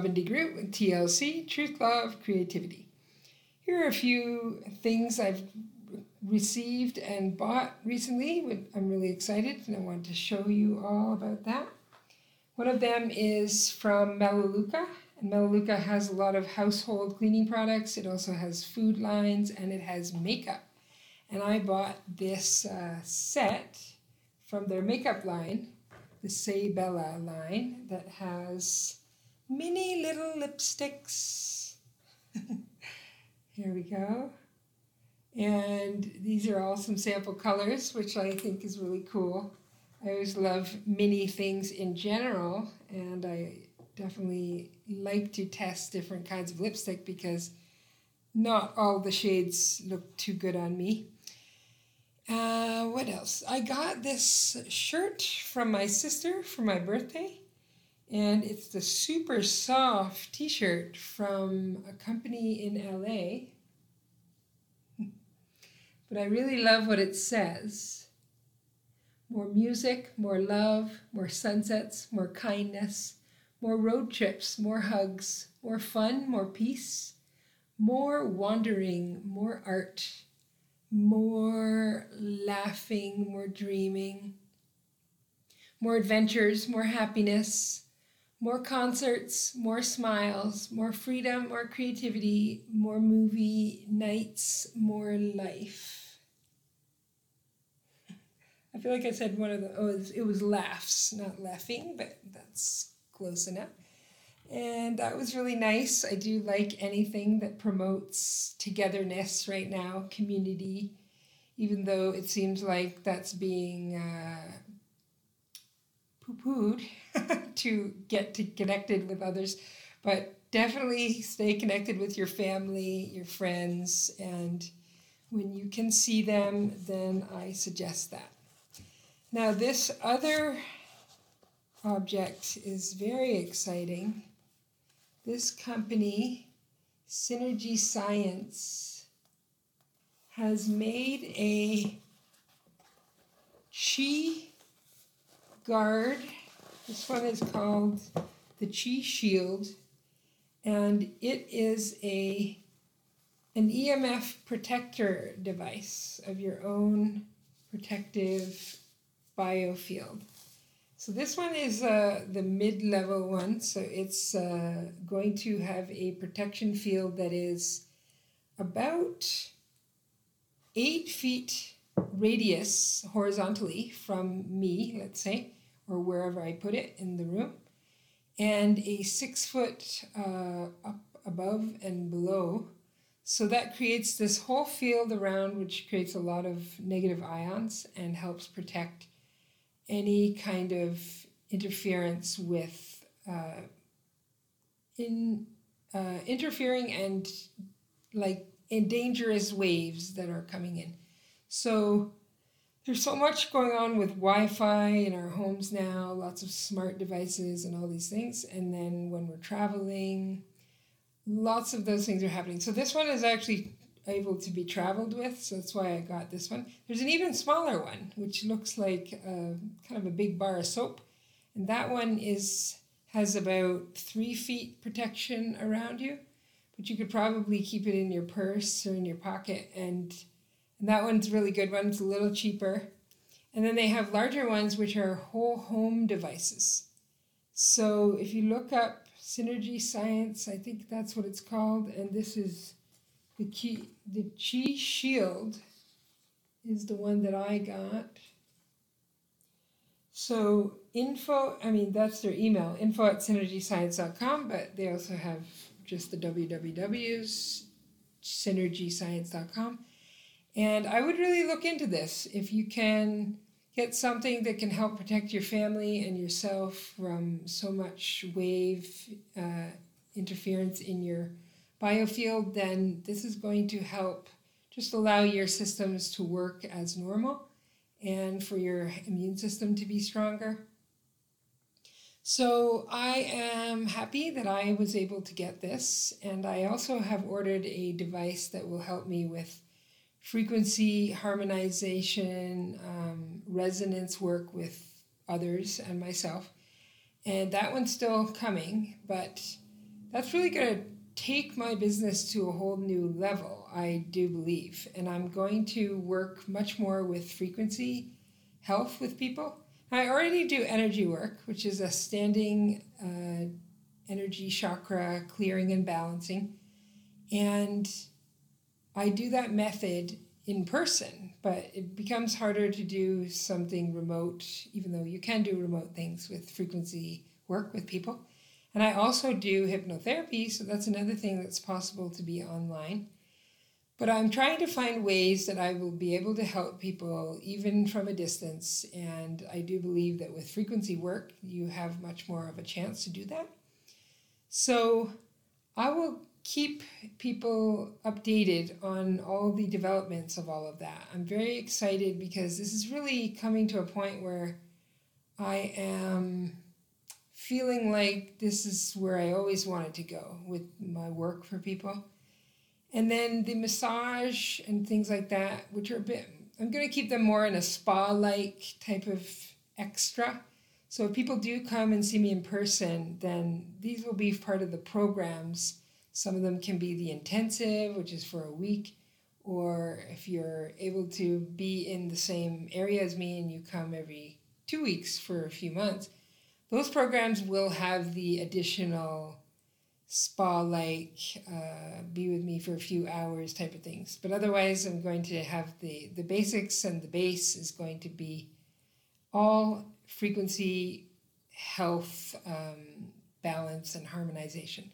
TLC, Truth, Love, Creativity. Here are a few things I've received and bought recently. I'm really excited and I want to show you all about that. One of them is from Melaleuca, and Melaleuca has a lot of household cleaning products. It also has food lines and it has makeup. And I bought this uh, set from their makeup line, the Sei Bella line, that has mini little lipsticks. Here we go. And these are all some sample colors, which I think is really cool. I always love mini things in general, and I definitely like to test different kinds of lipstick because not all the shades look too good on me. Uh, what else? I got this shirt from my sister for my birthday and it's the super soft t shirt from a company in LA. but I really love what it says more music, more love, more sunsets, more kindness, more road trips, more hugs, more fun, more peace, more wandering, more art, more laughing, more dreaming, more adventures, more happiness more concerts, more smiles, more freedom, more creativity, more movie nights, more life. I feel like I said one of the, oh, it was laughs, not laughing, but that's close enough. And that was really nice. I do like anything that promotes togetherness right now, community, even though it seems like that's being uh, poo pooed to get to connected with others, but definitely stay connected with your family, your friends, and when you can see them, then I suggest that. Now, this other object is very exciting. This company, Synergy Science, has made a chi guard this one is called the Chi Shield, and it is a an EMF protector device of your own protective biofield. So this one is uh, the mid-level one, so it's uh, going to have a protection field that is about eight feet radius horizontally from me, let's say, or wherever I put it in the room, and a six foot uh, up above and below. So that creates this whole field around, which creates a lot of negative ions and helps protect any kind of interference with uh, in uh, interfering and like in dangerous waves that are coming in. So there's so much going on with Wi-Fi in our homes now, lots of smart devices and all these things. And then when we're traveling, lots of those things are happening. So this one is actually able to be traveled with, so that's why I got this one. There's an even smaller one, which looks like a, kind of a big bar of soap, and that one is has about three feet protection around you, but you could probably keep it in your purse or in your pocket and that one's really good one. It's a little cheaper. And then they have larger ones, which are whole home devices. So if you look up Synergy Science, I think that's what it's called, and this is the key, the Chi Shield is the one that I got. So info, I mean that's their email, info at synergyscience.com, but they also have just the wwws, synergyscience.com. And I would really look into this. If you can get something that can help protect your family and yourself from so much wave uh, interference in your biofield, then this is going to help just allow your systems to work as normal and for your immune system to be stronger. So I am happy that I was able to get this, and I also have ordered a device that will help me with frequency harmonization, um, resonance work with others and myself. And that one's still coming, but that's really going to take my business to a whole new level, I do believe. And I'm going to work much more with frequency health with people. I already do energy work, which is a standing uh, energy chakra clearing and balancing. And I do that method in person, but it becomes harder to do something remote, even though you can do remote things with frequency work with people. And I also do hypnotherapy, so that's another thing that's possible to be online. But I'm trying to find ways that I will be able to help people even from a distance. And I do believe that with frequency work, you have much more of a chance to do that. So I will keep people updated on all the developments of all of that. I'm very excited because this is really coming to a point where I am feeling like this is where I always wanted to go with my work for people. And then the massage and things like that, which are a bit, I'm going to keep them more in a spa like type of extra. So if people do come and see me in person, then these will be part of the programs. Some of them can be the intensive, which is for a week, or if you're able to be in the same area as me and you come every two weeks for a few months, those programs will have the additional spa like uh, be with me for a few hours type of things. But otherwise i'm going to have the the basics and the base is going to be all frequency health um, balance and harmonization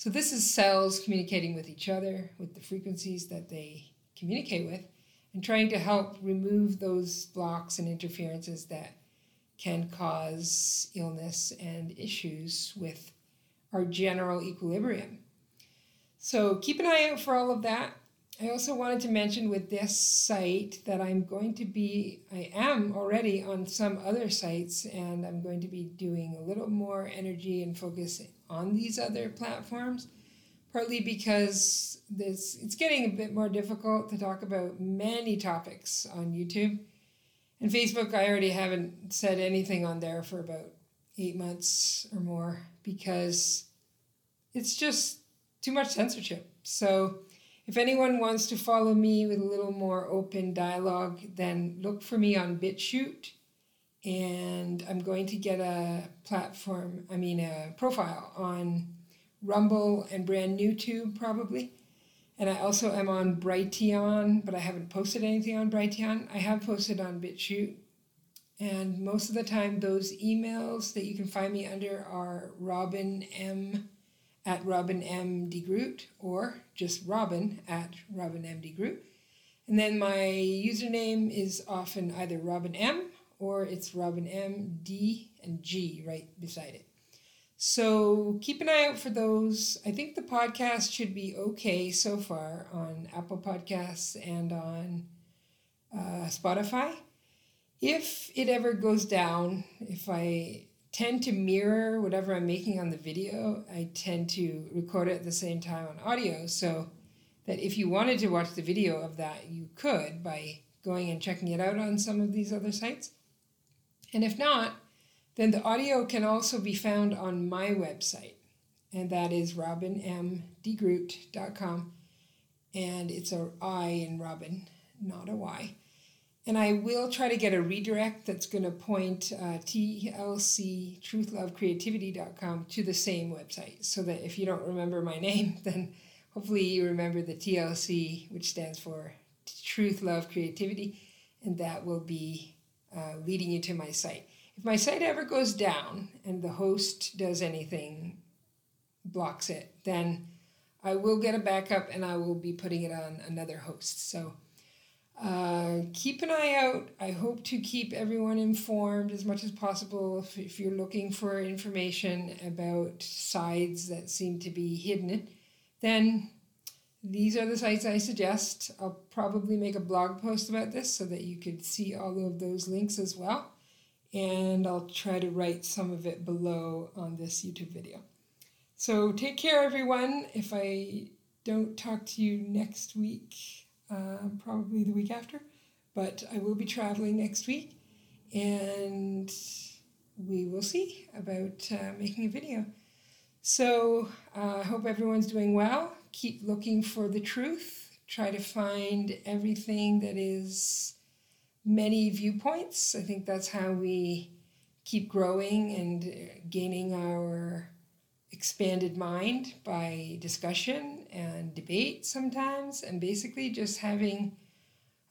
so this is cells communicating with each other with the frequencies that they communicate with and trying to help remove those blocks and interferences that can cause illness and issues with our general equilibrium. So keep an eye out for all of that. I also wanted to mention with this site that I'm going to be, I am already on some other sites, and I'm going to be doing a little more energy and focus on these other platforms, partly because this, it's getting a bit more difficult to talk about many topics on YouTube. And Facebook, I already haven't said anything on there for about eight months or more because it's just too much censorship. So if anyone wants to follow me with a little more open dialogue, then look for me on BitChute. And I'm going to get a platform, I mean, a profile on Rumble and brand new tube probably. And I also am on Brighteon, but I haven't posted anything on Brighteon. I have posted on BitChute. And most of the time, those emails that you can find me under are Robin M at Robin M. DeGroot or just Robin at Robin M. DeGroot. And then my username is often either Robin M or it's Robin M. D and G right beside it. So keep an eye out for those. I think the podcast should be okay so far on Apple Podcasts and on uh, Spotify. If it ever goes down, if I tend to mirror whatever I'm making on the video, I tend to record it at the same time on audio so that if you wanted to watch the video of that, you could by going and checking it out on some of these other sites. And if not, then the audio can also be found on my website, and that is robinmdegroot.com. And it's a I in Robin, not a Y. And I will try to get a redirect that's going to point uh, TLC truthlovecreativity.com to the same website so that if you don't remember my name, then hopefully you remember the TLC, which stands for Truth, Love, Creativity, and that will be uh, leading you to my site. If my site ever goes down and the host does anything, blocks it, then I will get a backup and I will be putting it on another host. So uh, keep an eye out. I hope to keep everyone informed as much as possible if, if you're looking for information about sides that seem to be hidden. Then these are the sites I suggest. I'll probably make a blog post about this so that you could see all of those links as well and I'll try to write some of it below on this YouTube video. So take care, everyone. If I don't talk to you next week, uh, probably the week after, but I will be traveling next week, and we will see about uh, making a video. So uh, I hope everyone's doing well. Keep looking for the truth. Try to find everything that is many viewpoints. I think that's how we keep growing and gaining our expanded mind by discussion and debate sometimes, and basically just having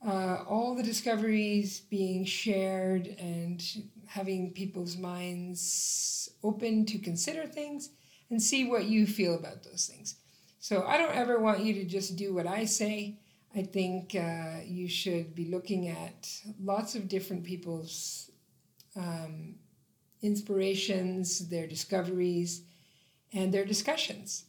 uh, all the discoveries being shared and having people's minds open to consider things and see what you feel about those things. So I don't ever want you to just do what I say. I think uh, you should be looking at lots of different people's um, inspirations, their discoveries, and their discussions.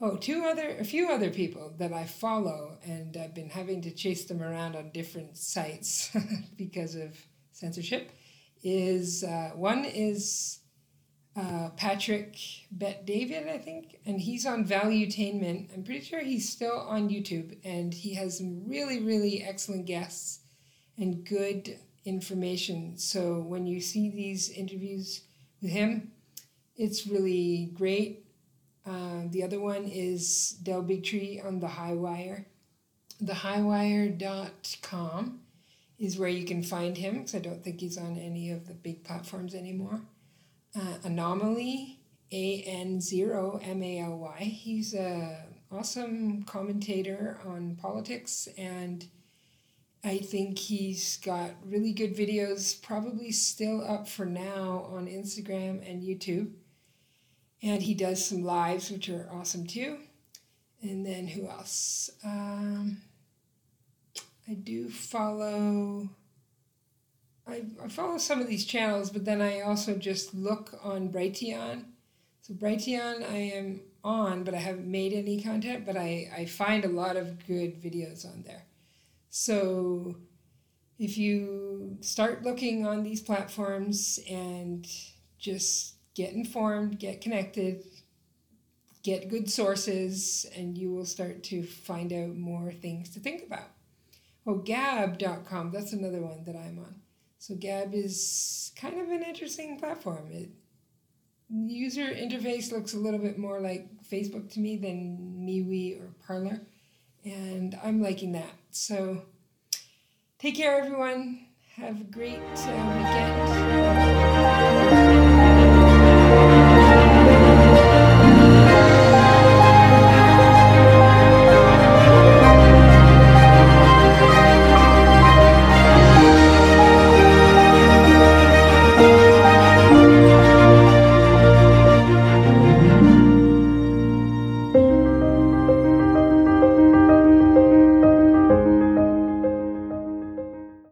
Oh, two other, a few other people that I follow, and I've been having to chase them around on different sites because of censorship. Is uh, one is uh, Patrick Bet David, I think, and he's on Valuetainment. I'm pretty sure he's still on YouTube, and he has some really, really excellent guests and good information. So when you see these interviews with him, it's really great. Uh, the other one is Del Bigtree on the High Highwire. Thehighwire.com is where you can find him because I don't think he's on any of the big platforms anymore. Uh, Anomaly, A N zero M A L Y. He's a awesome commentator on politics and I think he's got really good videos, probably still up for now on Instagram and YouTube. And he does some lives, which are awesome too. And then who else? Um, I do follow. I, I follow some of these channels, but then I also just look on Brighteon. So Brighteon I am on, but I haven't made any content, but I, I find a lot of good videos on there. So if you start looking on these platforms and just get informed, get connected, get good sources, and you will start to find out more things to think about. Oh, gab.com, that's another one that I'm on. So Gab is kind of an interesting platform. It user interface looks a little bit more like Facebook to me than MeWe or Parler and I'm liking that. So take care, everyone. Have a great uh, weekend.